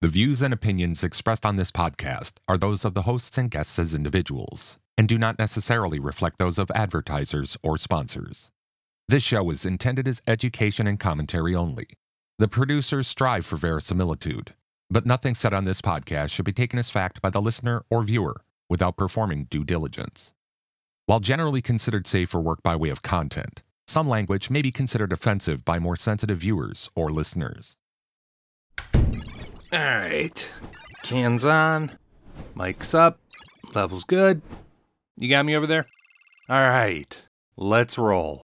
The views and opinions expressed on this podcast are those of the hosts and guests as individuals and do not necessarily reflect those of advertisers or sponsors. This show is intended as education and commentary only. The producers strive for verisimilitude, but nothing said on this podcast should be taken as fact by the listener or viewer without performing due diligence. While generally considered safe for work by way of content, some language may be considered offensive by more sensitive viewers or listeners. All right. Cans on. Mic's up. Level's good. You got me over there? All right. Let's roll.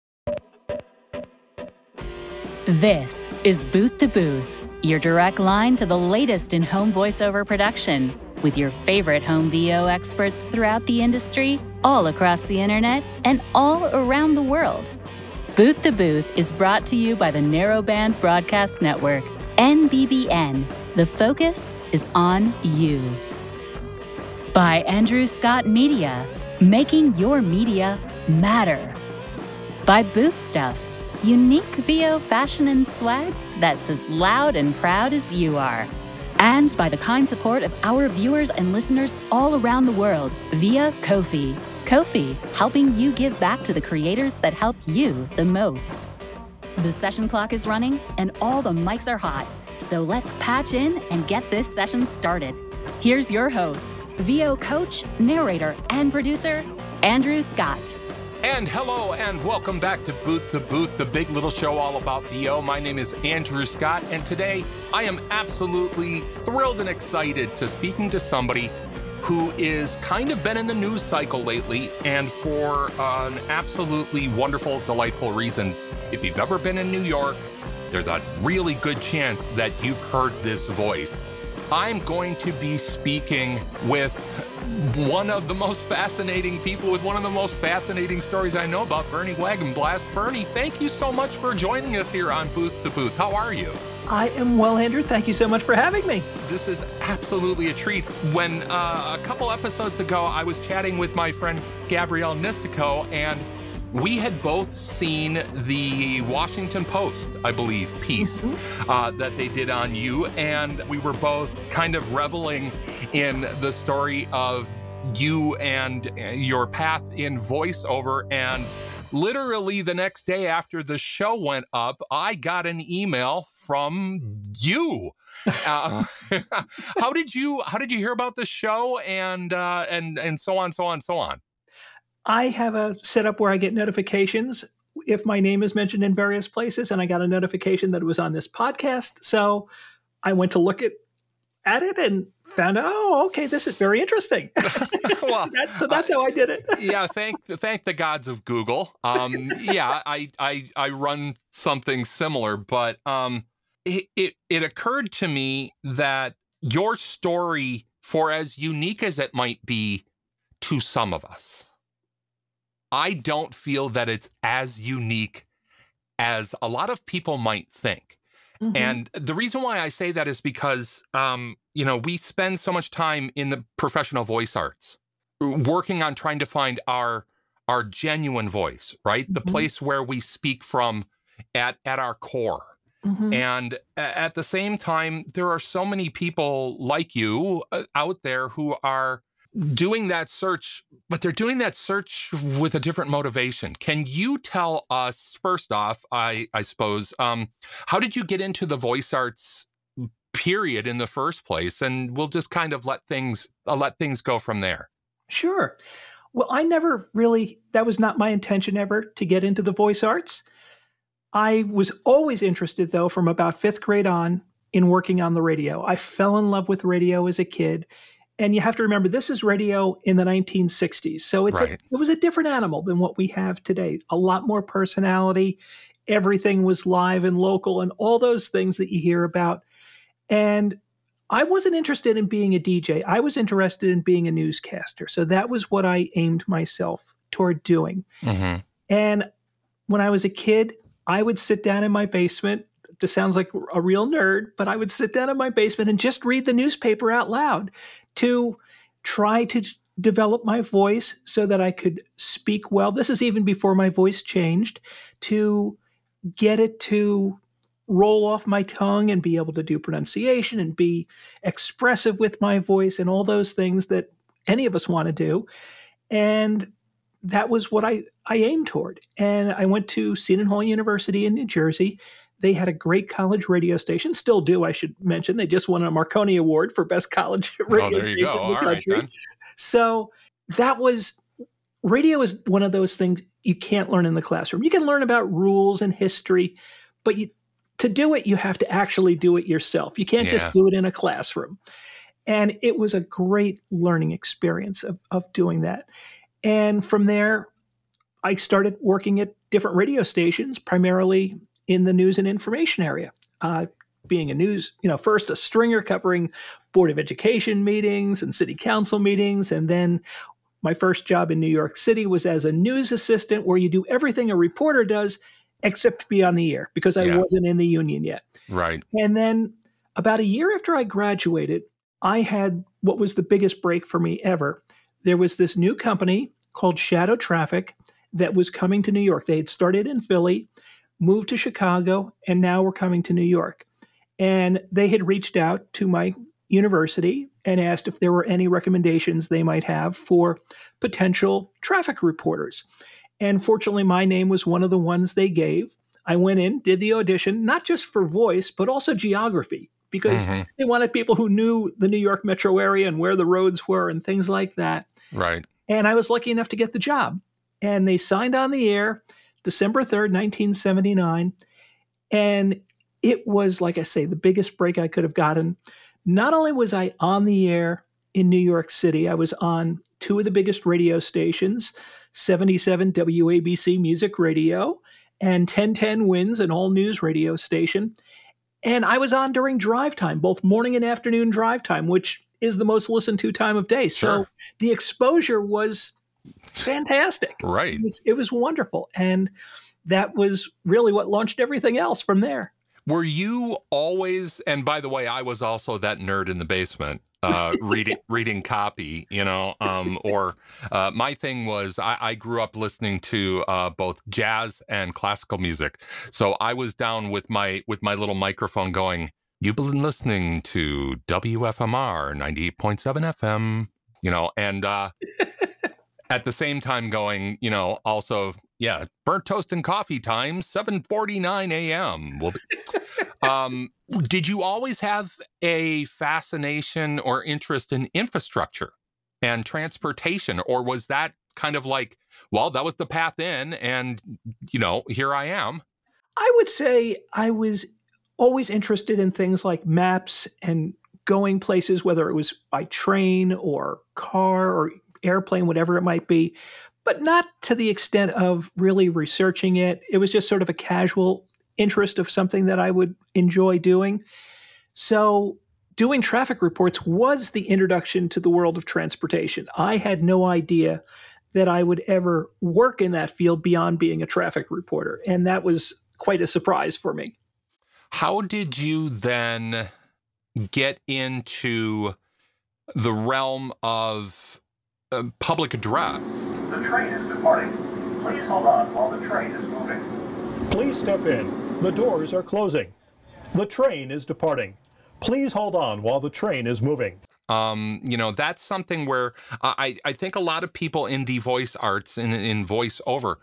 This is Booth to Booth, your direct line to the latest in home voiceover production, with your favorite home VO experts throughout the industry, all across the internet, and all around the world. Booth to Booth is brought to you by the Narrowband Broadcast Network, NBBN. The focus is on you. By Andrew Scott Media, making your media matter. By Booth Stuff, unique VO fashion and swag that's as loud and proud as you are. And by the kind support of our viewers and listeners all around the world via Ko-fi. Ko-fi, helping you give back to the creators that help you the most. The session clock is running and all the mics are hot. So let's patch in and get this session started. Here's your host, VO coach, narrator, and producer, Andrew Scott. And hello and welcome back to Booth to Booth, the big little show all about VO. My name is Andrew Scott, and today I am absolutely thrilled and excited to speaking to somebody who is kind of been in the news cycle lately and for an absolutely wonderful, delightful reason. If you've ever been in New York, there's a really good chance that you've heard this voice. I'm going to be speaking with one of the most fascinating people with one of the most fascinating stories I know about, Bernie Wagenblast. Bernie, thank you so much for joining us here on Booth to Booth. How are you? I am well, Andrew. Thank you so much for having me. This is absolutely a treat. When uh, a couple episodes ago, I was chatting with my friend Gabrielle Nistico, and we had both seen the Washington Post, I believe, piece mm-hmm. uh, that they did on you. And we were both kind of reveling in the story of you and uh, your path in voiceover. And literally the next day after the show went up, I got an email from you. Uh, how did you how did you hear about the show and uh, and and so on so on so on? I have a setup where I get notifications if my name is mentioned in various places, and I got a notification that it was on this podcast. So I went to look at at it and found out, oh, okay, this is very interesting. well, that's, so that's uh, how I did it. yeah, thank thank the gods of Google. Um, yeah, I, I I run something similar, but um, it, it it occurred to me that your story, for as unique as it might be to some of us, I don't feel that it's as unique as a lot of people might think. Mm-hmm. And the reason why I say that is because, um, you know, we spend so much time in the professional voice arts working on trying to find our our genuine voice, right? Mm-hmm. The place where we speak from at at our core. Mm-hmm. And at the same time, there are so many people like you uh, out there who are doing that search, but they're doing that search with a different motivation. Can you tell us, first off, I, I suppose, um, how did you get into the voice arts period in the first place? And we'll just kind of let things uh, let things go from there. Sure. Well, I never really that was not my intention ever to get into the voice arts. I was always interested though from about 5th grade on in working on the radio. I fell in love with radio as a kid and you have to remember this is radio in the 1960s so it's right. a, it was a different animal than what we have today. A lot more personality. Everything was live and local and all those things that you hear about. And i wasn't interested in being a dj i was interested in being a newscaster. So that was what i aimed myself toward doing. Mm-hmm. and when i was a kid i would sit down in my basement this sounds like a real nerd, but I would sit down in my basement and just read the newspaper out loud to try to develop my voice so that I could speak well. This is even before my voice changed to get it to roll off my tongue and be able to do pronunciation and be expressive with my voice and all those things that any of us want to do. And that was what I, I aimed toward. And I went to Seton Hall University in New Jersey. They had a great college radio station, still do, I should mention. They just won a Marconi Award for best college oh, radio oh, there you station go. in the All right, country. then. So that was radio is one of those things you can't learn in the classroom. You can learn about rules and history, but you, to do it, you have to actually do it yourself. You can't Yeah. just do it in a classroom. And it was a great learning experience of, of doing that. And from there, I started working at different radio stations, primarily in the news and information area. Uh, being a news, you know, first a stringer covering Board of Education meetings and city council meetings. And then my first job in New York City was as a news assistant, where you do everything a reporter does except be on the air because I Yeah. wasn't in the union yet. Right. And then about a year after I graduated, I had what was the biggest break for me ever. There was this new company called Shadow Traffic that was coming to New York. They had started in Philly, moved to Chicago, and now were coming to New York. And they had reached out to my university and asked if there were any recommendations they might have for potential traffic reporters. And fortunately, my name was one of the ones they gave. I went in, did the audition, not just for voice, but also geography, because Mhm. they wanted people who knew the New York metro area and where the roads were and things like that. Right. And I was lucky enough to get the job. And they signed on the air December 3rd, 1979. And it was, like I say, the biggest break I could have gotten. Not only was I on the air in New York City, I was on two of the biggest radio stations 77 WABC Music Radio and 1010 Wins, an all news radio station. And I was on during drive time, both morning and afternoon drive time, which is the most listened to time of day. So the exposure was fantastic. Right. It was, it was wonderful. And that was really what launched everything else from there. Were you always? And by the way, I was also that nerd in the basement, uh, reading reading copy. You know, um, or uh, my thing was I, I grew up listening to uh, both jazz and classical music, so I was down with my with my little microphone going. You've been listening to WFMR ninety eight point seven FM. You know, and uh, at the same time going, you know, also yeah, burnt toast and coffee time, 7:49 a.m. Will be. um, did you always have a fascination or interest in infrastructure and transportation, or was that kind of like, well, that was the path in, and you know, here I am. I would say I was always interested in things like maps and going places, whether it was by train or car or airplane, whatever it might be, but not to the extent of really researching it. It was just sort of a casual interest of something that I would enjoy doing. So, doing traffic reports was the introduction to the world of transportation. I had no idea that I would ever work in that field beyond being a traffic reporter. And that was quite a surprise for me. How did you then get into the realm of uh, public address? The train is departing. Please hold on while the train is moving. Please step in. The doors are closing. The train is departing. Please hold on while the train is moving. Um, you know, that's something where I, I think a lot of people in the voice arts and in voiceover,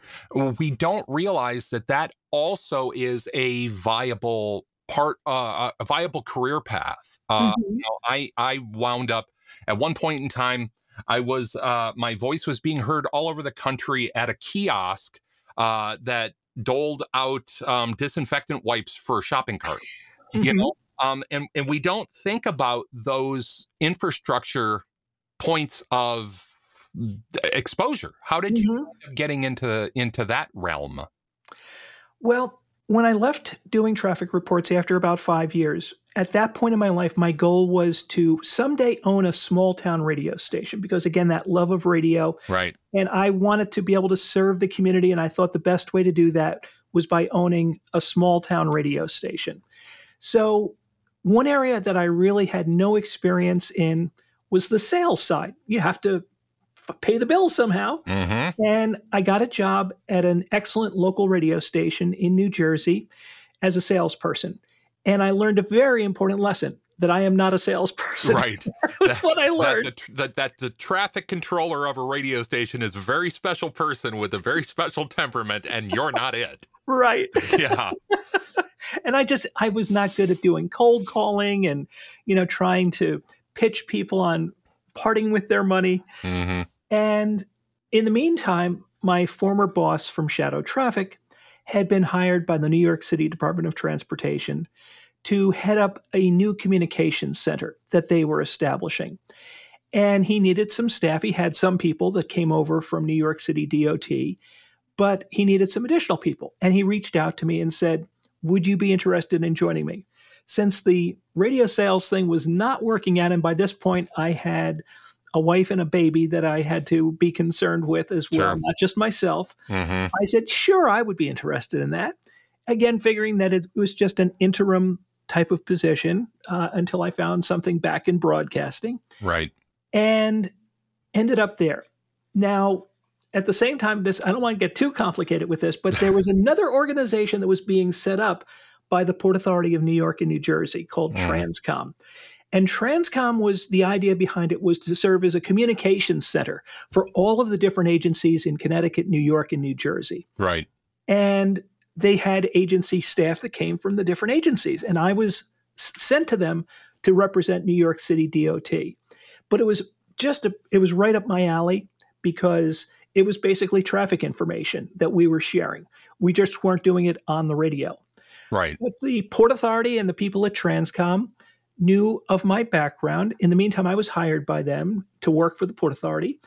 we don't realize that that also is a viable part, uh, a viable career path. Uh, Mhm. you know, I I wound up at one point in time. I was uh, my voice was being heard all over the country at a kiosk uh, that doled out um, disinfectant wipes for shopping carts. You Mhm. know, um, and and we don't think about those infrastructure points of exposure. How did you Mhm. end up getting into into that realm? Well, when I left doing traffic reports after about five years, at that point in my life, my goal was to someday own a small town radio station because, again, that love of radio. Right. And I wanted to be able to serve the community. And I thought the best way to do that was by owning a small town radio station. So, one area that I really had no experience in was the sales side. You have to pay the bills somehow. Mm-hmm. And I got a job at an excellent local radio station in New Jersey. as a salesperson. And I learned a very important lesson that I am not a salesperson. Right. That's what I learned. That the, that, that the traffic controller of a radio station is a very special person with a very special temperament, and you're not it. right. Yeah. and I just I was not good at doing cold calling and you know trying to pitch people on parting with their money. hmm And in the meantime, my former boss from Shadow Traffic had been hired by the New York City Department of Transportation to head up a new communications center that they were establishing. And he needed some staff. He had some people that came over from New York City DOT, but he needed some additional people. And he reached out to me and said, Would you be interested in joining me? Since the radio sales thing was not working out, and by this point I had a wife and a baby that I had to be concerned with as well, Sure. not just myself. hmm I said, sure, I would be interested in that. Again, figuring that it was just an interim type of position uh, until I found something back in broadcasting Right. and ended up there. Now, at the same time, this I don't want to get too complicated with this, but there was another organization that was being set up by the Port Authority of New York and New Jersey called Mm. Transcom. And Transcom was the idea behind it was to serve as a communications center for all of the different agencies in Connecticut, New York, and New Jersey. Right. and they had agency staff that came from the different agencies. And i was sent to them to represent new york city dot but it was just a, it was right up my alley because it was basically traffic information that we were sharing. We just weren't doing it on the radio. Right. With the port authority and the people at transcom knew of my background. In the meantime i was hired by them to work for the port authority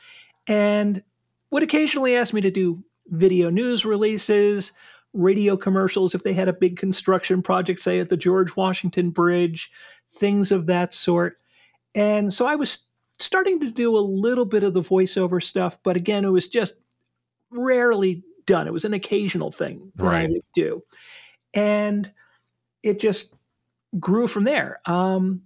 and would occasionally ask me to do video news releases radio commercials if they had a big construction project say at the george washington bridge things of that sort. And so i was starting to do a little bit of the voiceover stuff but again it was just rarely done. It was an occasional thing that i Right. would do. And it just grew from there. Um,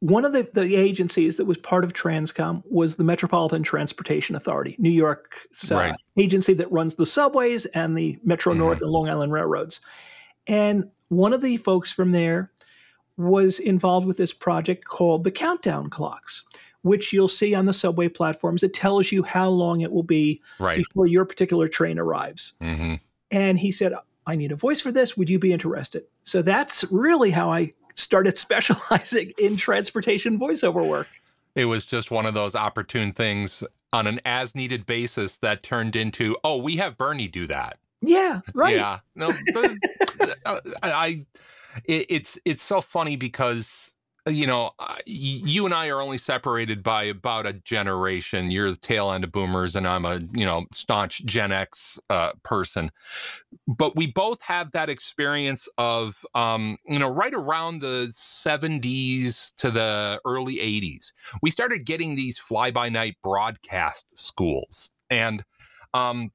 one of the, the agencies that was part of Transcom was the Metropolitan Transportation Authority, New York's uh, Right. agency that runs the subways and the Metro Mhm. North and Long Island railroads. And one of the folks from there was involved with this project called the countdown clocks, which you'll see on the subway platforms. It tells you how long it will be Right. before your particular train arrives. hmm And he said, I need a voice for this. Would you be interested? So that's really how I started specializing in transportation voiceover work. It was just one of those opportune things on an as needed basis that turned into, oh, we have Bernie do that. Yeah, right. Yeah. No, the- uh, I, it, it's it's so funny because you know you and I are only separated by about a generation. You're the tail end of boomers, and I'm a you know staunch Gen X uh, person. But we both have that experience of um, you know right around the 70s to the early 80s. We started getting these fly by night broadcast schools, and um,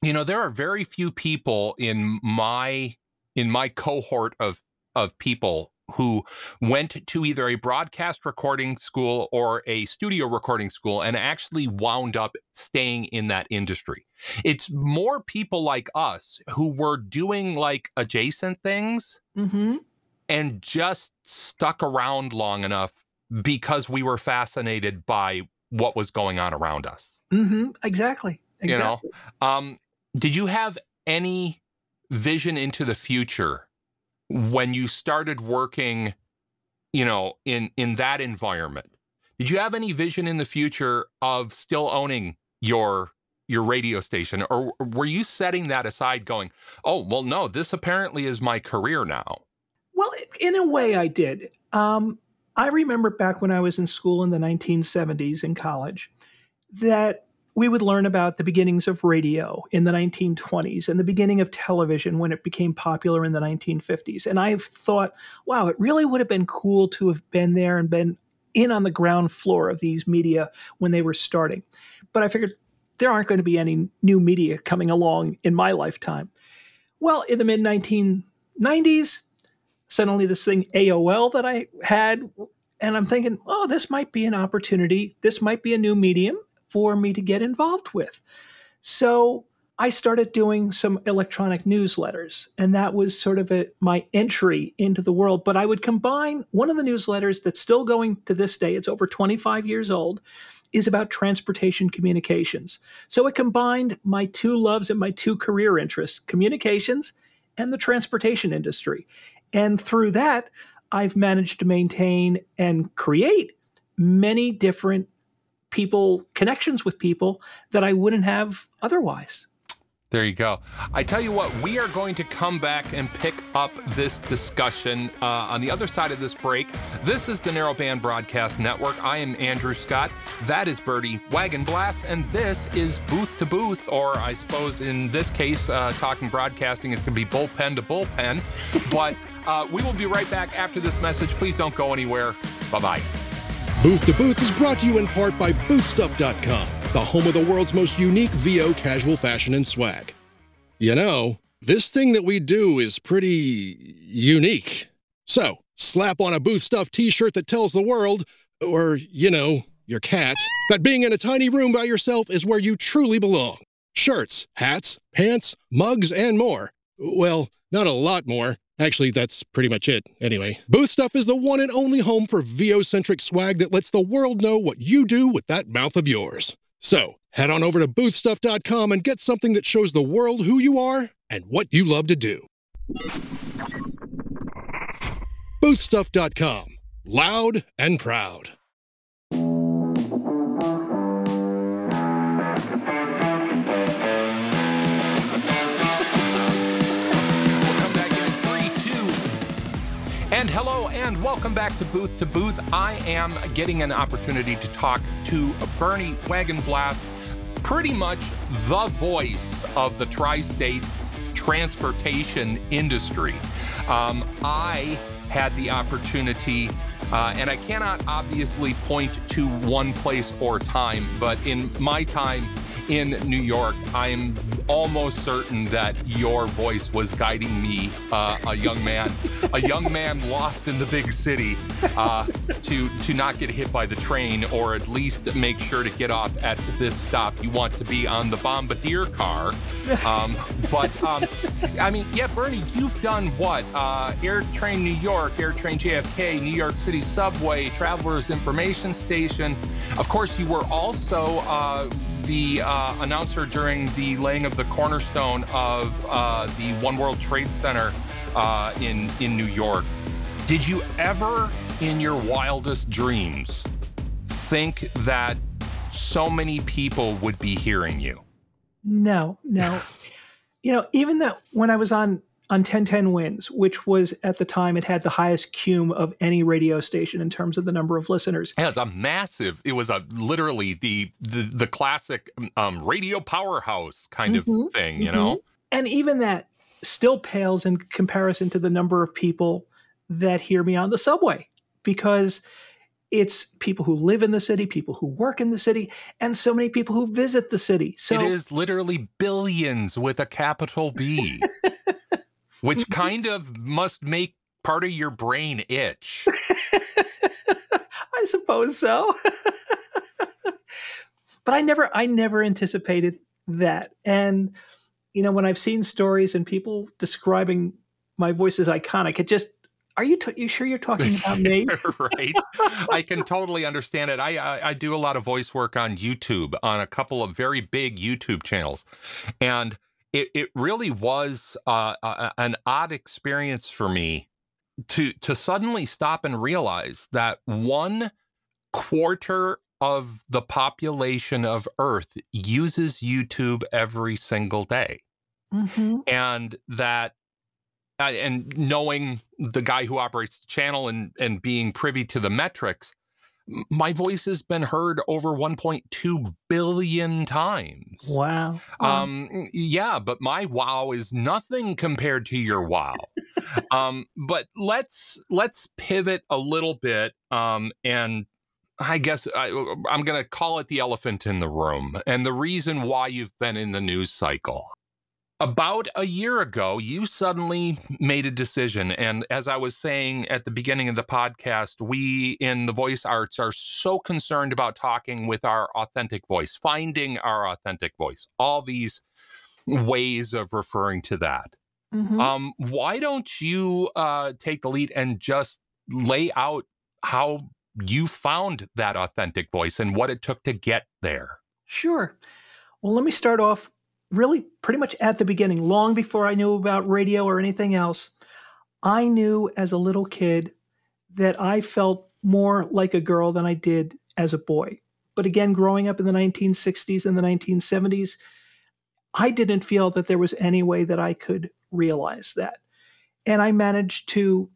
you know there are very few people in my in my cohort of of people who went to either a broadcast recording school or a studio recording school and actually wound up staying in that industry. It's more people like us who were doing like adjacent things hmm and just stuck around long enough because we were fascinated by what was going on around us. hmm Exactly. You know? Um, did you have any vision into the future when you started working, you know, in in that environment? Did you have any vision in the future of still owning your your radio station, or were you setting that aside, going, "Oh, well, no, this apparently is my career now." Well, in a way, I did. Um, I remember back when I was in school in the 1970s in college that we would learn about the beginnings of radio in the 1920s and the beginning of television when it became popular in the 1950s. And I've thought, wow, it really would have been cool to have been there and been in on the ground floor of these media when they were starting. But I figured there aren't going to be any new media coming along in my lifetime. Well, in the mid 1990s, suddenly this thing AOL that I had, and I'm thinking, oh, this might be an opportunity. This might be a new medium for me to get involved with. So I started doing some electronic newsletters, and that was sort of a, my entry into the world. But I would combine one of the newsletters that's still going to this day, it's over 25 years old, is about transportation communications. So it combined my two loves and my two career interests communications and the transportation industry. And through that, I've managed to maintain and create many different people, connections with people that I wouldn't have otherwise. There you go. I tell you what, we are going to come back and pick up this discussion uh, on the other side of this break. This is the Narrowband Broadcast Network. I am Andrew Scott. That is Bertie Wagon Blast. And this is Booth to Booth, or I suppose in this case, uh, talking broadcasting, it's going to be bullpen to bullpen. but uh, we will be right back after this message. Please don't go anywhere. Bye bye. Booth to Booth is brought to you in part by Boothstuff.com the home of the world's most unique VO casual fashion and swag. You know, this thing that we do is pretty unique. So, slap on a Booth Stuff t shirt that tells the world, or, you know, your cat, that being in a tiny room by yourself is where you truly belong. Shirts, hats, pants, mugs, and more. Well, not a lot more. Actually, that's pretty much it, anyway. Booth Stuff is the one and only home for VO centric swag that lets the world know what you do with that mouth of yours. So, head on over to boothstuff.com and get something that shows the world who you are and what you love to do. Boothstuff.com. Loud and proud. Welcome back to Booth to Booth. I am getting an opportunity to talk to Bernie Wagenblast, pretty much the voice of the tri state transportation industry. Um, I had the opportunity, uh, and I cannot obviously point to one place or time, but in my time in New York, I'm almost certain that your voice was guiding me, uh, a young man, a young man lost in the big city, uh, to to not get hit by the train, or at least make sure to get off at this stop. You want to be on the bombardier car, um, but um, I mean, yeah, Bernie, you've done what? Uh, AirTrain New York, AirTrain JFK, New York City Subway, Travelers Information Station. Of course, you were also uh, the uh, announcer during the laying of the cornerstone of uh, the One World Trade Center uh, in in New York. Did you ever, in your wildest dreams, think that so many people would be hearing you? No, no. you know, even that when I was on on 1010 Wins, which was at the time it had the highest cume of any radio station in terms of the number of listeners. Yeah, it's a massive. It was a literally the the, the classic um, radio powerhouse kind mm-hmm, of thing, you mm-hmm. know. And even that still pales in comparison to the number of people that hear me on the subway because it's people who live in the city, people who work in the city, and so many people who visit the city. So it is literally billions with a capital B. which mm-hmm. kind of must make part of your brain itch. I suppose so. but I never I never anticipated that. And you know, when I've seen stories and people describing my voice as iconic, it just are you t- you sure you're talking about me? right. I can totally understand it. I, I, I do a lot of voice work on YouTube on a couple of very big YouTube channels, and it, it really was uh, a, an odd experience for me to to suddenly stop and realize that one quarter of the population of Earth uses YouTube every single day, mm-hmm. and that uh, and knowing the guy who operates the channel and and being privy to the metrics my voice has been heard over 1.2 billion times. Wow. Um, yeah, but my wow is nothing compared to your wow. um, but let's let's pivot a little bit um, and I guess I, I'm going to call it the elephant in the room and the reason why you've been in the news cycle about a year ago, you suddenly made a decision. And as I was saying at the beginning of the podcast, we in the voice arts are so concerned about talking with our authentic voice, finding our authentic voice. All these ways of referring to that. Mhm. Um, why don't you uh, take the lead and just lay out how you found that authentic voice and what it took to get there? Sure. Well, let me start off really pretty much at the beginning, long before I knew about radio or anything else. I knew as a little kid that I felt more like a girl than I did as a boy. But again, growing up in the 1960s and the 1970s, I didn't feel that there was any way that I could realize that. And I managed to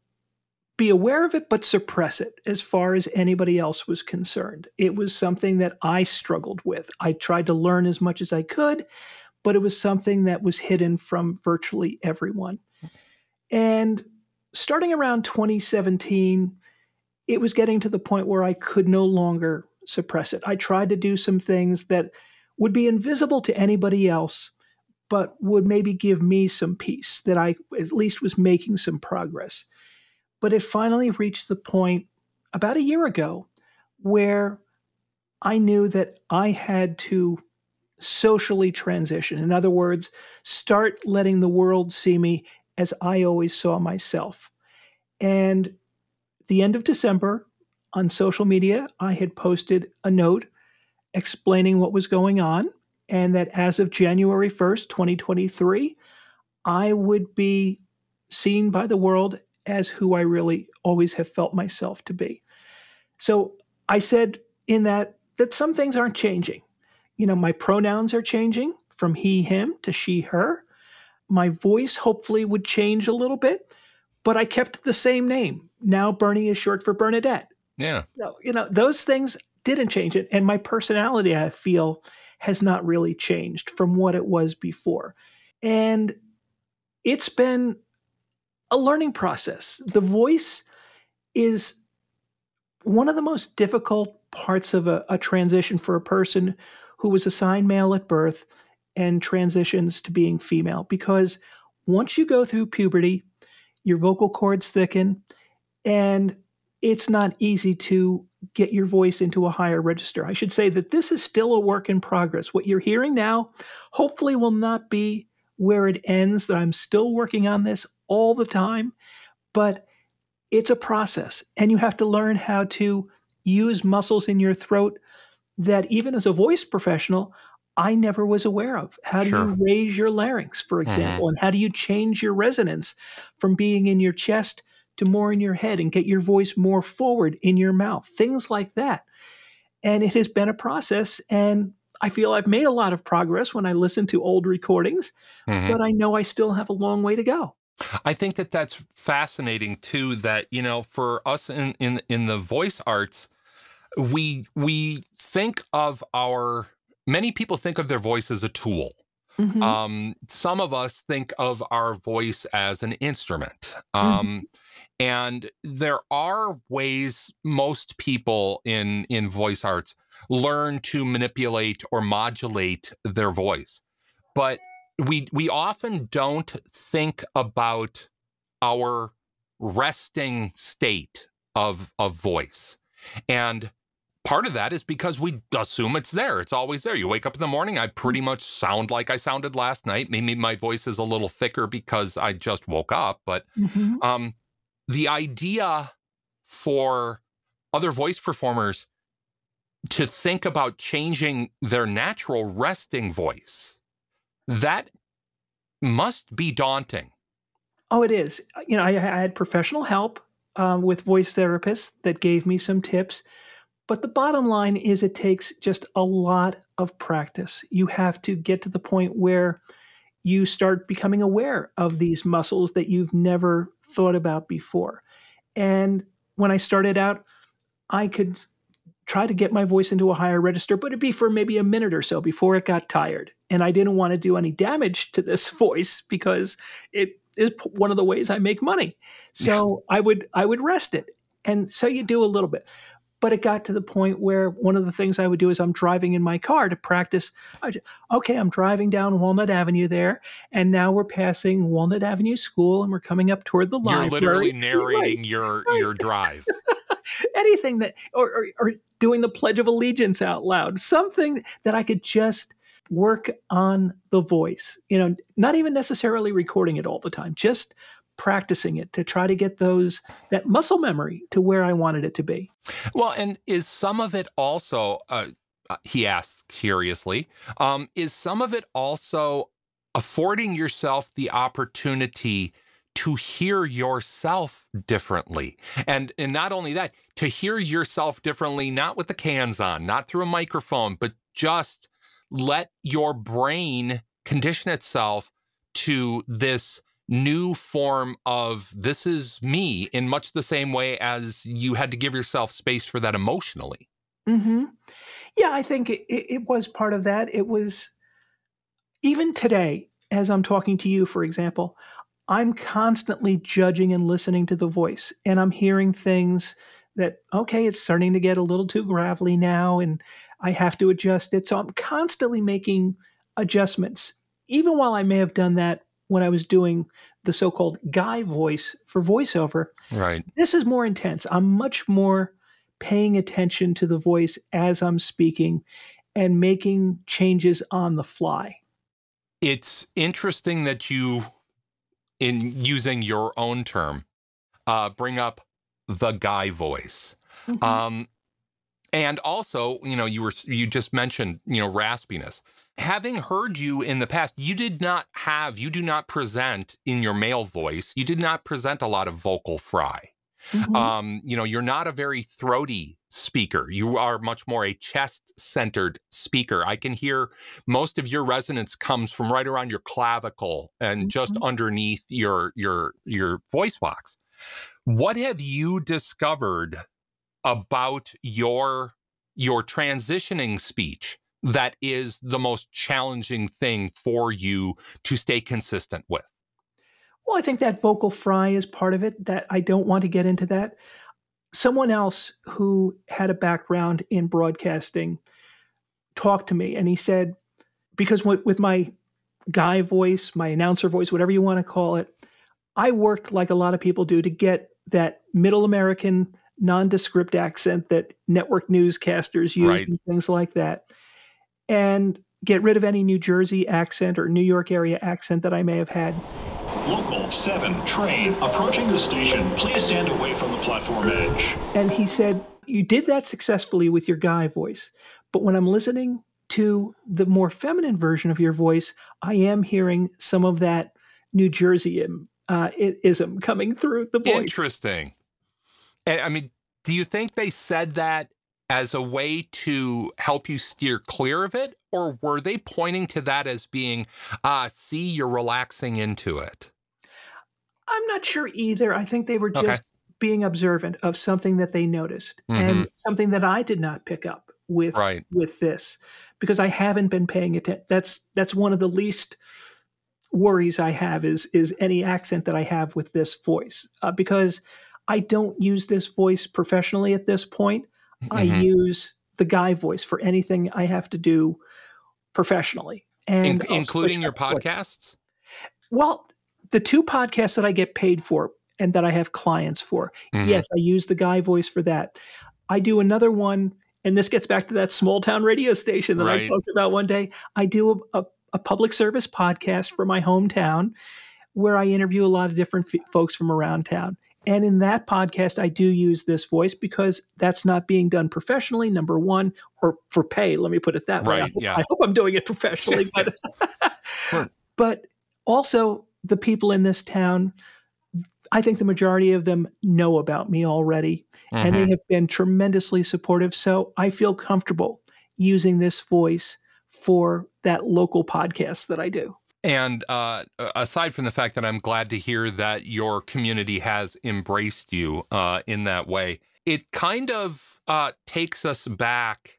be aware of it, but suppress it as far as anybody else was concerned. It was something that I struggled with. I tried to learn as much as I could, but it was something that was hidden from virtually everyone. And starting around 2017, it was getting to the point where I could no longer suppress it. I tried to do some things that would be invisible to anybody else, but would maybe give me some peace that I at least was making some progress. But it finally reached the point about a year ago where I knew that I had to socially transition. In other words, start letting the world see me as I always saw myself. And the end of December on social media, I had posted a note explaining what was going on and that as of January 1st, 2023, I would be seen by the world as who I really always have felt myself to be. So I said in that that some things aren't changing. You know, my pronouns are changing from he, him to she, her. My voice hopefully would change a little bit, but I kept the same name. Now Bernie is short for Bernadette. Yeah. So, you know, those things didn't change it. And my personality, I feel, has not really changed from what it was before. And it's been a learning process. The voice is one of the most difficult parts of a, a transition for a person who was assigned male at birth and transitions to being female because once you go through puberty, your vocal cords thicken, and it's not easy to get your voice into a higher register. I should say that this is still a work in progress. What you're hearing now hopefully will not be where it ends, that I'm still working on this all the time, but it's a process. And you have to learn how to use muscles in your throat that, even as a voice professional, I never was aware of. How do Sure. you raise your larynx, for example? And how do you change your resonance from being in your chest to more in your head and get your voice more forward in your mouth? Things like that. And it has been a process. And I feel I've made a lot of progress when I listen to old recordings, Mhm. but I know I still have a long way to go. I think that that's fascinating too. That you know, for us in in in the voice arts, we we think of our many people think of their voice as a tool. Mhm. Um, some of us think of our voice as an instrument. Mm-hmm. Um, and there are ways most people in in voice arts learn to manipulate or modulate their voice. But we we often don't think about our resting state of of voice. And part of that is because we assume it's there. It's always there. You wake up in the morning, I pretty much sound like I sounded last night. Maybe my voice is a little thicker because I just woke up, but Mhm. um, the idea for other voice performers to think about changing their natural resting voice that must be daunting Oh, it is. You know, I, I had professional help um, with voice therapists that gave me some tips. But the bottom line is, it takes just a lot of practice. You have to get to the point where you start becoming aware of these muscles that you've never thought about before. And when I started out, I could try to get my voice into a higher register, but it'd be for maybe a minute or so before it got tired. And I didn't want to do any damage to this voice because it is one of the ways I make money. So I would I would rest it. And so you do a little bit. But it got to the point where one of the things I would do is I'm driving in my car to practice. I ju- okay, I'm driving down Walnut Avenue there, and now we're passing Walnut Avenue School, and we're coming up toward the you're library. literally Right. narrating your your drive anything that or, or or doing the pledge of allegiance out loud something that i could just work on the voice. You know, not even necessarily recording it all the time, just practicing it to try to get those that muscle memory to where I wanted it to be. Well, and is some of it also? Uh, uh he asks curiously. Um, is some of it also affording yourself the opportunity to hear yourself differently. And and not only that, to hear yourself differently not with the cans on, not through a microphone, but just let your brain condition itself to this new form of this is me in much the same way as you had to give yourself space for that emotionally. hmm Yeah, I think it, it was part of that. It was even today, as I'm talking to you, for example, I'm constantly judging and listening to the voice, and I'm hearing things that, okay, it's starting to get a little too gravelly now, and I have to adjust it. So I'm constantly making adjustments, even while I may have done that when I was doing the so called guy voice for voiceover. Right. This is more intense. I'm much more paying attention to the voice as I'm speaking and making changes on the fly. It's interesting that you in using your own term, uh, bring up the guy voice. Mm-hmm. Um, and also, you know, you were you just mentioned, you know, raspiness. Having heard you in the past, you did not have, you do not present in your male voice, you did not present a lot of vocal fry. Mm-hmm. Um, you know, you're not a very throaty speaker. You are much more a chest centered speaker. I can hear most of your resonance comes from right around your clavicle and mm-hmm. just underneath your your your voice box. What have you discovered about your your transitioning speech that is the most challenging thing for you to stay consistent with? Well, I think that vocal fry is part of it. That I don't want to get into that. Someone else who had a background in broadcasting talked to me, and he said, because with my guy voice, my announcer voice, whatever you want to call it, I worked like a lot of people do to get that middle American nondescript accent that network newscasters use right. and things like that. And get rid of any New Jersey accent or New York area accent that I may have had. Local 7 train approaching the station. Please stand away from the platform edge. And he said, You did that successfully with your guy voice. But when I'm listening to the more feminine version of your voice, I am hearing some of that New Jersey uh, ism coming through the voice. Interesting. And I mean, do you think they said that as a way to help you steer clear of it? Or were they pointing to that as being, ah, see, you're relaxing into it? I'm not sure either. I think they were just okay. being observant of something that they noticed mm-hmm. and something that I did not pick up with right. with this because I haven't been paying attention. That's that's one of the least worries I have is is any accent that I have with this voice uh, because I don't use this voice professionally at this point. Mm-hmm. I use the guy voice for anything I have to do professionally. And In- including your podcasts? Well, the two podcasts that I get paid for and that I have clients for, mm-hmm. yes, I use the guy voice for that. I do another one, and this gets back to that small town radio station that right. I talked about one day. I do a, a, a, public service podcast for my hometown where I interview a lot of different f- folks from around town. And in that podcast, I do use this voice because that's not being done professionally, number one, or for pay. Let me put it that right, way. I hope, yeah. I hope I'm doing it professionally. but, but also, the people in this town, I think the majority of them know about me already, mm-hmm. and they mm-hmm. have been tremendously supportive. So I feel comfortable using this voice for that local podcast that I do. And uh, aside from the fact that I'm glad to hear that your community has embraced you uh, in that way, it kind of uh, takes us back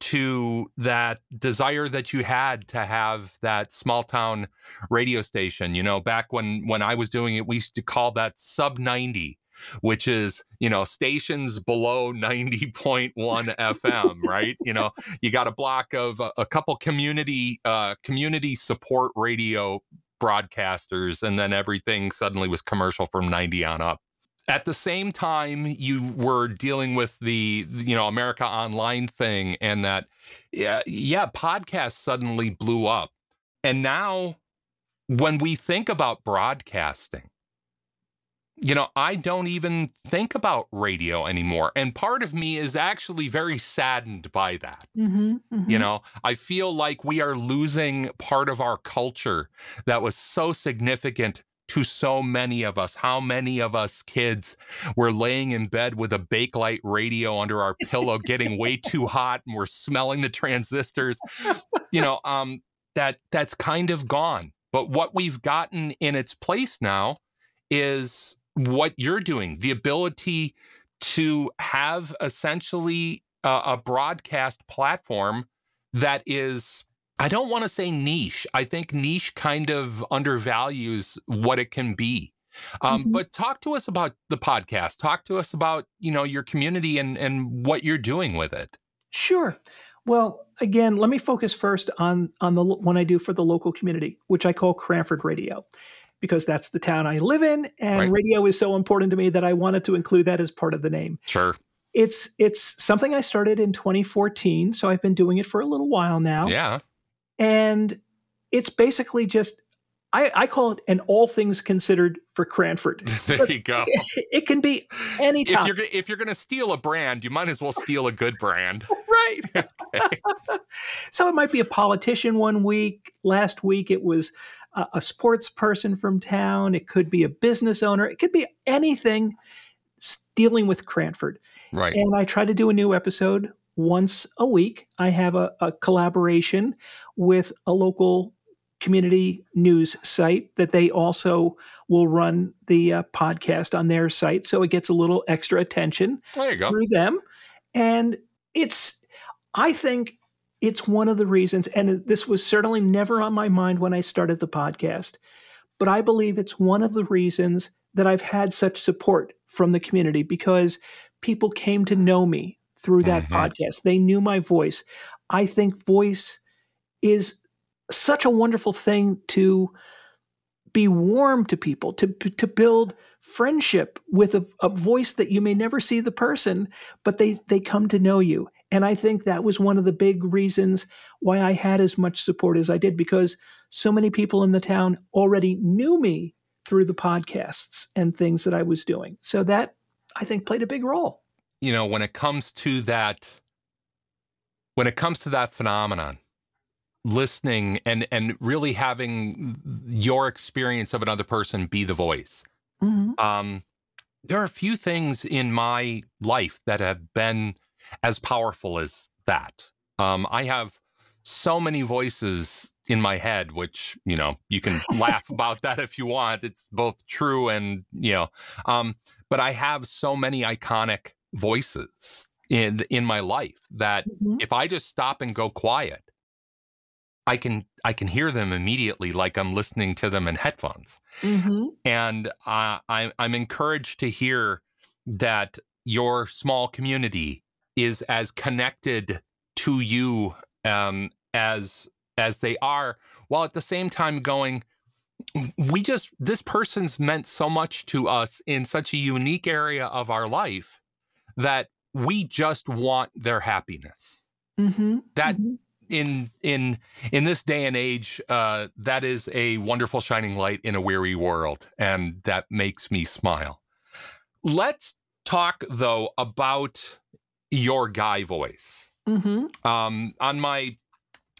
to that desire that you had to have that small town radio station. You know, back when when I was doing it, we used to call that sub 90 which is you know stations below 90.1 fm right you know you got a block of a, a couple community uh, community support radio broadcasters and then everything suddenly was commercial from 90 on up at the same time you were dealing with the you know america online thing and that yeah, yeah, podcasts suddenly blew up. And now when we think about broadcasting, you know, I don't even think about radio anymore. And part of me is actually very saddened by that. Mm-hmm, mm-hmm. You know, I feel like we are losing part of our culture that was so significant to so many of us. How many of us kids were laying in bed with a Bakelite radio under our pillow, getting way too hot, and we're smelling the transistors? You know, um, that that's kind of gone. But what we've gotten in its place now is what you're doing, the ability to have essentially a, a broadcast platform that is I don't want to say niche. I think niche kind of undervalues what it can be. Um, Mhm. But talk to us about the podcast. Talk to us about you know your community and and what you're doing with it. Sure. Well, again, let me focus first on on the one I do for the local community, which I call Cranford Radio, because that's the town I live in, and Right. radio is so important to me that I wanted to include that as part of the name. Sure. It's it's something I started in 2014, so I've been doing it for a little while now, Yeah. and it's basically just I, I call it an all things considered for Cranford. there you go. it can be any If you're if you're gonna steal a brand, you might as well steal a good brand. right. so it might be a politician one week. Last week it was a, a sports person from town. It could be a business owner. It could be anything dealing with Cranford. Right. And I try to do a new episode once a week. I have a, a collaboration with a local community news site that they also will run the uh, podcast on their site. So it gets a little extra attention There you go. through them. And it's, I think it's one of the reasons, and this was certainly never on my mind when I started the podcast, but I believe it's one of the reasons that I've had such support from the community because people came to know me through that Mhm. podcast. They knew my voice. I think voice is such a wonderful thing to be warm to people, to to build friendship with a, a voice that you may never see the person, but they they come to know you. And I think that was one of the big reasons why I had as much support as I did because so many people in the town already knew me through the podcasts and things that I was doing. So that I think played a big role. you know when it comes to that when it comes to that phenomenon listening and and really having your experience of another person be the voice um there are a few things in my life that have been as powerful as that um i have so many voices in my head which you know you can laugh about that if you want it's both true and you know um but i have so many iconic voices in in my life that Mhm. if I just stop and go quiet, I can I can hear them immediately, like I'm listening to them in headphones. Mhm. And uh, I, I'm encouraged to hear that your small community is as connected to you um, as as they are, while at the same time going. We just this person's meant so much to us in such a unique area of our life that we just want their happiness Mhm. that Mhm. in in in this day and age uh that is a wonderful shining light in a weary world and that makes me smile let's talk though about your guy voice Mhm. um on my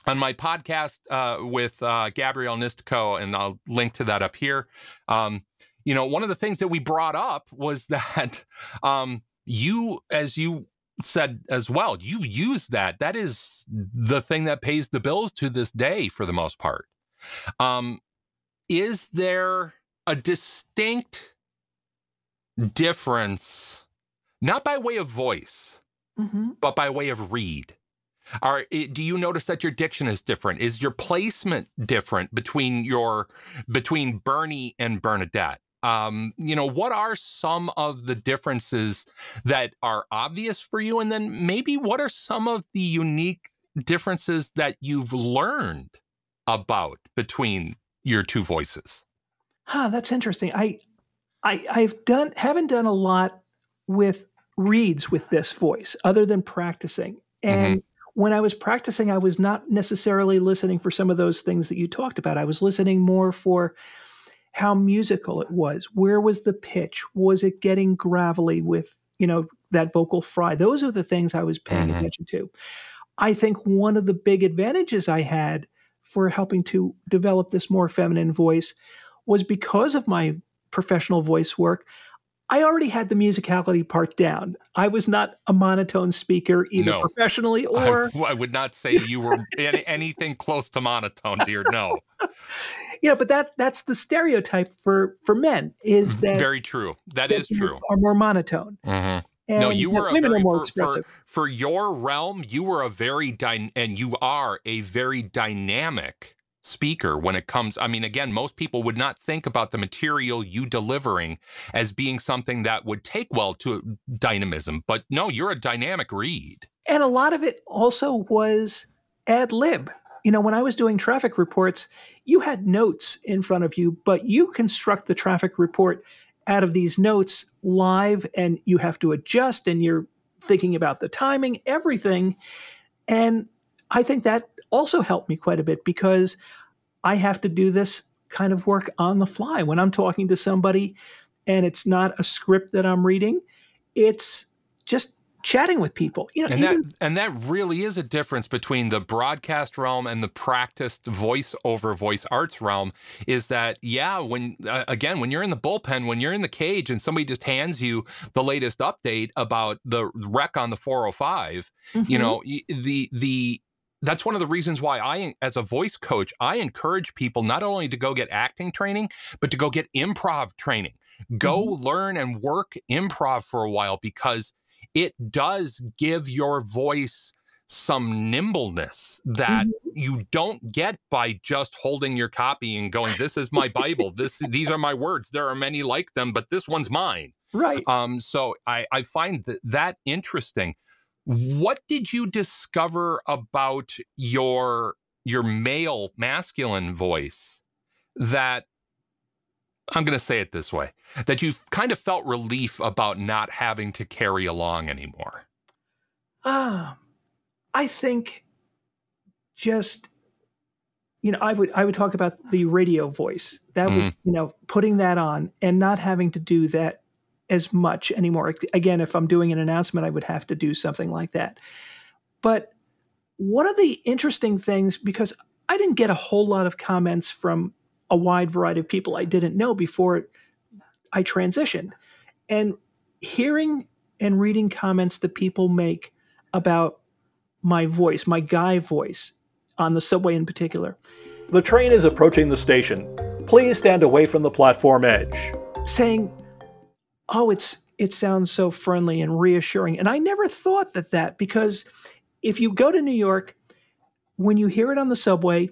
on my podcast uh, with uh, Gabrielle Nistico, and I'll link to that up here. Um, you know, one of the things that we brought up was that um, you, as you said as well, you use that. That is the thing that pays the bills to this day for the most part. Um, is there a distinct difference, not by way of voice, Mhm. but by way of read? Are do you notice that your diction is different? Is your placement different between your between Bernie and Bernadette? Um, you know, what are some of the differences that are obvious for you, and then maybe what are some of the unique differences that you've learned about between your two voices? Huh, that's interesting. I, I, I've done haven't done a lot with reads with this voice other than practicing. And when I was practicing, I was not necessarily listening for some of those things that you talked about. I was listening more for how musical it was. Where was the pitch? Was it getting gravelly with, you know, that vocal fry? Those are the things I was paying Mhm. attention to. I think one of the big advantages I had for helping to develop this more feminine voice was because of my professional voice work. I already had the musicality part down. I was not a monotone speaker either No. professionally or I would not say you were any, anything close to monotone, dear. No, yeah, but that that's the stereotype for for men is that very true. That that is true. are more monotone. Mhm. And No, you were a very for, for, for your realm. You were a very dy- and you are a very dynamic speaker when it comes. I mean, again, most people would not think about the material you delivering as being something that would take well to dynamism. But no, you're a dynamic read. and a lot of it also was ad lib. You know, when I was doing traffic reports, you had notes in front of you, but you construct the traffic report out of these notes live and you have to adjust and you're thinking about the timing, everything. And I think that also helped me quite a bit because I have to do this kind of work on the fly. When I'm talking to somebody and it's not a script that I'm reading, it's just chatting with people. You know, And even that and that really is a difference between the broadcast realm and the practiced voice over voice arts realm is that yeah when uh, again when you're in the bullpen when you're in the cage and somebody just hands you the latest update about the wreck on the 405 you Mhm. know the the that's one of the reasons why I, as a voice coach, I encourage people not only to go get acting training, but to go get improv training. Go learn and work improv for a while because it does give your voice some nimbleness that you don't get by just holding your copy and going, "This is my Bible. This these are my words. There are many like them, but this one's mine." right. Um, so I, I find that, that interesting. What did you discover about your your male masculine voice that I'm going to say it this way that you kind of felt relief about not having to carry along anymore? Ah, I think just you know, I would I would talk about the radio voice. That was you know putting that on and not having to do that as much anymore. Again, if I'm doing an announcement, I would have to do something like that. But one of the interesting things because I didn't get a whole lot of comments from a wide variety of people I didn't know before I transitioned, and hearing and reading comments that people make about my voice, my guy voice, on the subway in particular, The train is approaching the station. Please stand away from the platform edge. saying, "Oh, it's it sounds so friendly and reassuring." And I never thought that that because if you go to New York, when you hear it on the subway,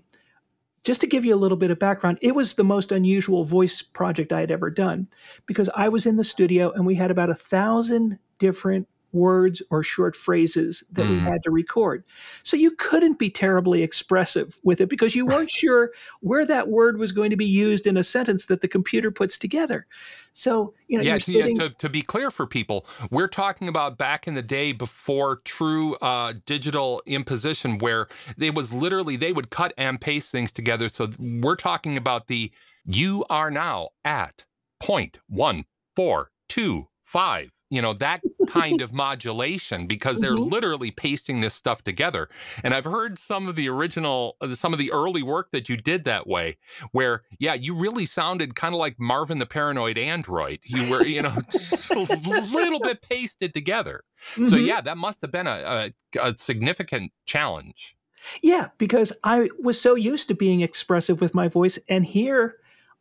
just to give you a little bit of background, it was the most unusual voice project I had ever done because I was in the studio and we had about a thousand different words or short phrases that we Mhm. had to record. So you couldn't be terribly expressive with it because you weren't sure where that word was going to be used in a sentence that the computer puts together. So, you know, yeah, you're to, yeah to, to be clear for people, we're talking about back in the day before true uh, digital imposition, where it was literally they would cut and paste things together. So we're talking about the you are now at point one four two five. You know that kind of modulation because they're Mhm. literally pasting this stuff together. And I've heard some of the original, uh, some of the early work that you did that way, where yeah, you really sounded kind of like Marvin the Paranoid Android. You were, you know, just a little bit pasted together. So Mhm. yeah, that must have been a, a, a significant challenge. Yeah, because I was so used to being expressive with my voice, and here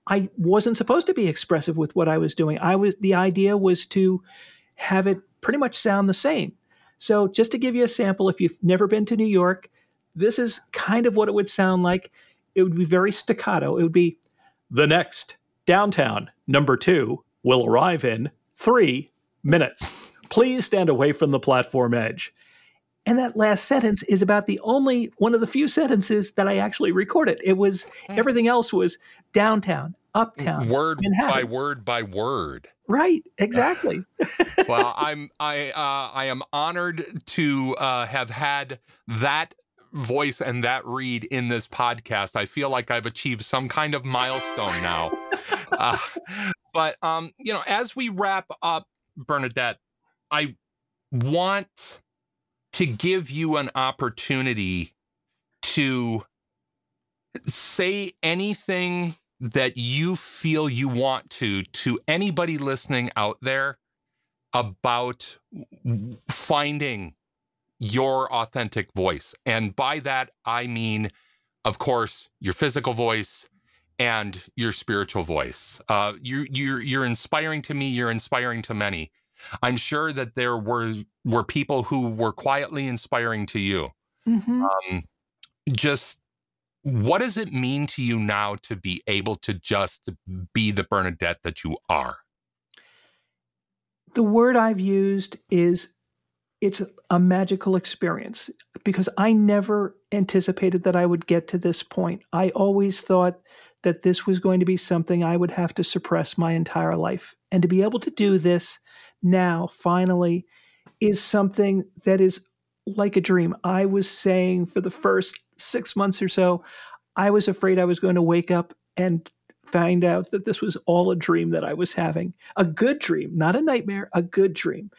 I wasn't supposed to be expressive with what I was doing. I was the idea was to have it pretty much sound the same. So just to give you a sample, if you've never been to New York, this is kind of what it would sound like. It would be very staccato. It would be the next downtown number two will arrive in three minutes. Please stand away from the platform edge. And that last sentence is about the only one of the few sentences that I actually recorded. It was hmm. everything else was downtown, uptown, word by word by word. Right, exactly. well, I'm I uh, I am honored to uh, have had that voice and that read in this podcast. I feel like I've achieved some kind of milestone now. uh, but um, you know, as we wrap up, Bernadette, I want to give you an opportunity to say anything that you feel you want to to anybody listening out there about finding your authentic voice. And by that, I mean, of course, your physical voice and your spiritual voice. Uh, you, you're, you're inspiring to me. You're inspiring to many. I'm sure that there were were people who were quietly inspiring to you. Mhm. Um, just what does it mean to you now to be able to just be the Bernadette that you are? the word I've used is it's a magical experience because I never anticipated that I would get to this point. I always thought that this was going to be something I would have to suppress my entire life. And to be able to do this now, finally, is something that is like a dream. I was saying for the first six months or so, I was afraid I was going to wake up and find out that this was all a dream that I was having, a good dream, not a nightmare, a good dream.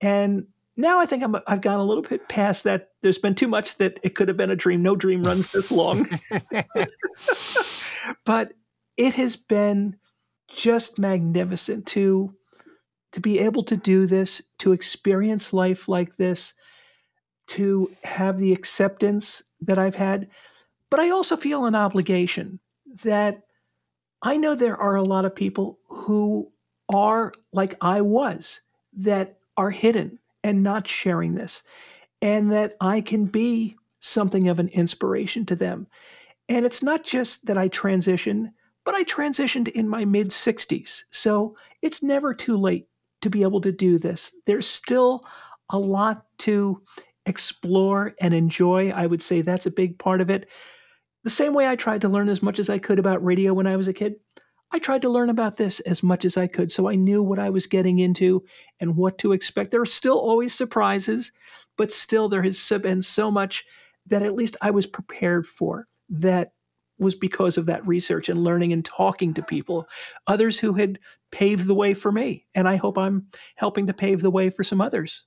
And now I think I'm, I've gone a little bit past that. There's been too much that it could have been a dream. No dream runs this long. but it has been just magnificent to to be able to do this, to experience life like this, to have the acceptance that I've had. But I also feel an obligation that I know there are a lot of people who are like I was, that are hidden and not sharing this, and that I can be something of an inspiration to them. And it's not just that I transitioned, but I transitioned in my mid 60s. So it's never too late to be able to do this. There's still a lot to explore and enjoy. I would say that's a big part of it. The same way I tried to learn as much as I could about radio when I was a kid, I tried to learn about this as much as I could so I knew what I was getting into and what to expect. There are still always surprises, but still there has been so much that at least I was prepared for that was because of that research and learning and talking to people, others who had paved the way for me. And I hope I'm helping to pave the way for some others.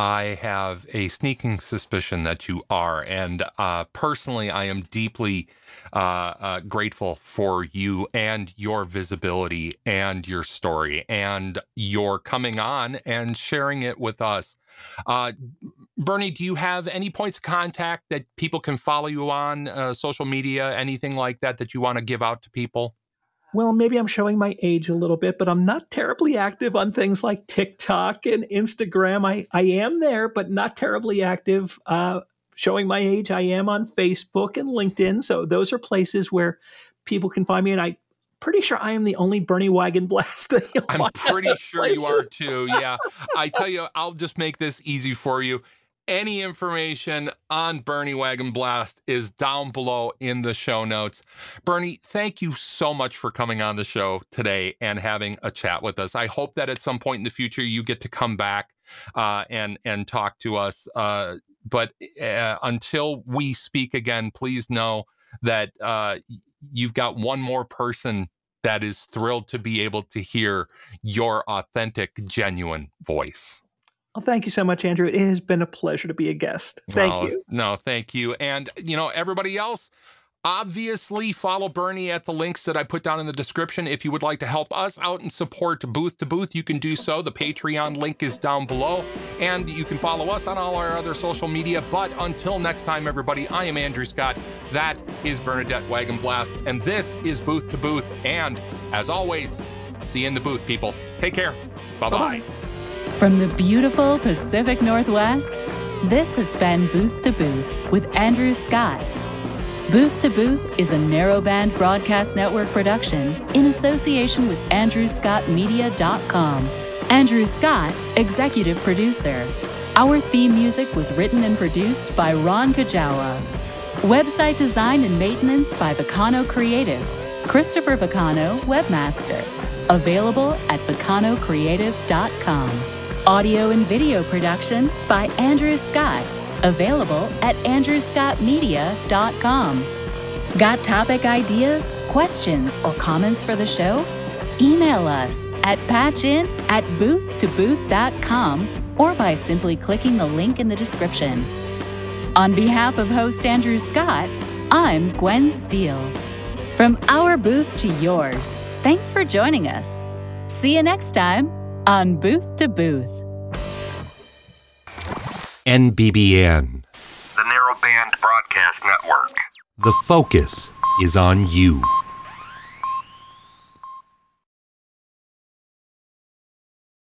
I have a sneaking suspicion that you are. And uh, personally, I am deeply uh, uh, grateful for you and your visibility and your story and your coming on and sharing it with us. Uh, Bernie, do you have any points of contact that people can follow you on uh, social media, anything like that that you want to give out to people? Well, maybe I'm showing my age a little bit, but I'm not terribly active on things like TikTok and Instagram. I, I am there, but not terribly active. Uh, showing my age, I am on Facebook and LinkedIn. So those are places where people can find me. And I pretty sure I am the only Bernie Wagenblast. that you'll I'm pretty sure you are too. Yeah. I tell you, I'll just make this easy for you. Any information on Bernie Wagenblast is down below in the show notes. Bernie, thank you so much for coming on the show today and having a chat with us. I hope that at some point in the future you get to come back uh, and and talk to us. Uh, but uh, until we speak again, please know that uh, you've got one more person that is thrilled to be able to hear your authentic, genuine voice. Well, thank you so much, Andrew. It has been a pleasure to be a guest. Thank no, you. No, thank you. And, you know, everybody else, obviously follow Bernie at the links that I put down in the description. If you would like to help us out and support Booth to Booth, you can do so. The Patreon link is down below. And you can follow us on all our other social media. But until next time, everybody, I am Andrew Scott. That is Bernadette Wagenblast. And this is Booth to Booth. And as always, see you in the booth, people. Take care. Bye bye. From the beautiful Pacific Northwest, this has been Booth to Booth with Andrew Scott. Booth to Booth is a narrowband broadcast network production in association with AndrewScottMedia.com. Andrew Scott, executive producer. Our theme music was written and produced by Ron Kajawa. Website design and maintenance by Vicano Creative. Christopher Vicano, webmaster. Available at vicanocreative.com. Audio and video production by Andrew Scott. Available at andrewscottmedia.com. Got topic ideas, questions, or comments for the show? Email us at patchin at booth2booth.com or by simply clicking the link in the description. On behalf of host Andrew Scott, I'm Gwen Steele. From our booth to yours, thanks for joining us. See you next time on Booth to Booth. NBBN. The Narrowband Broadcast Network. The focus is on you.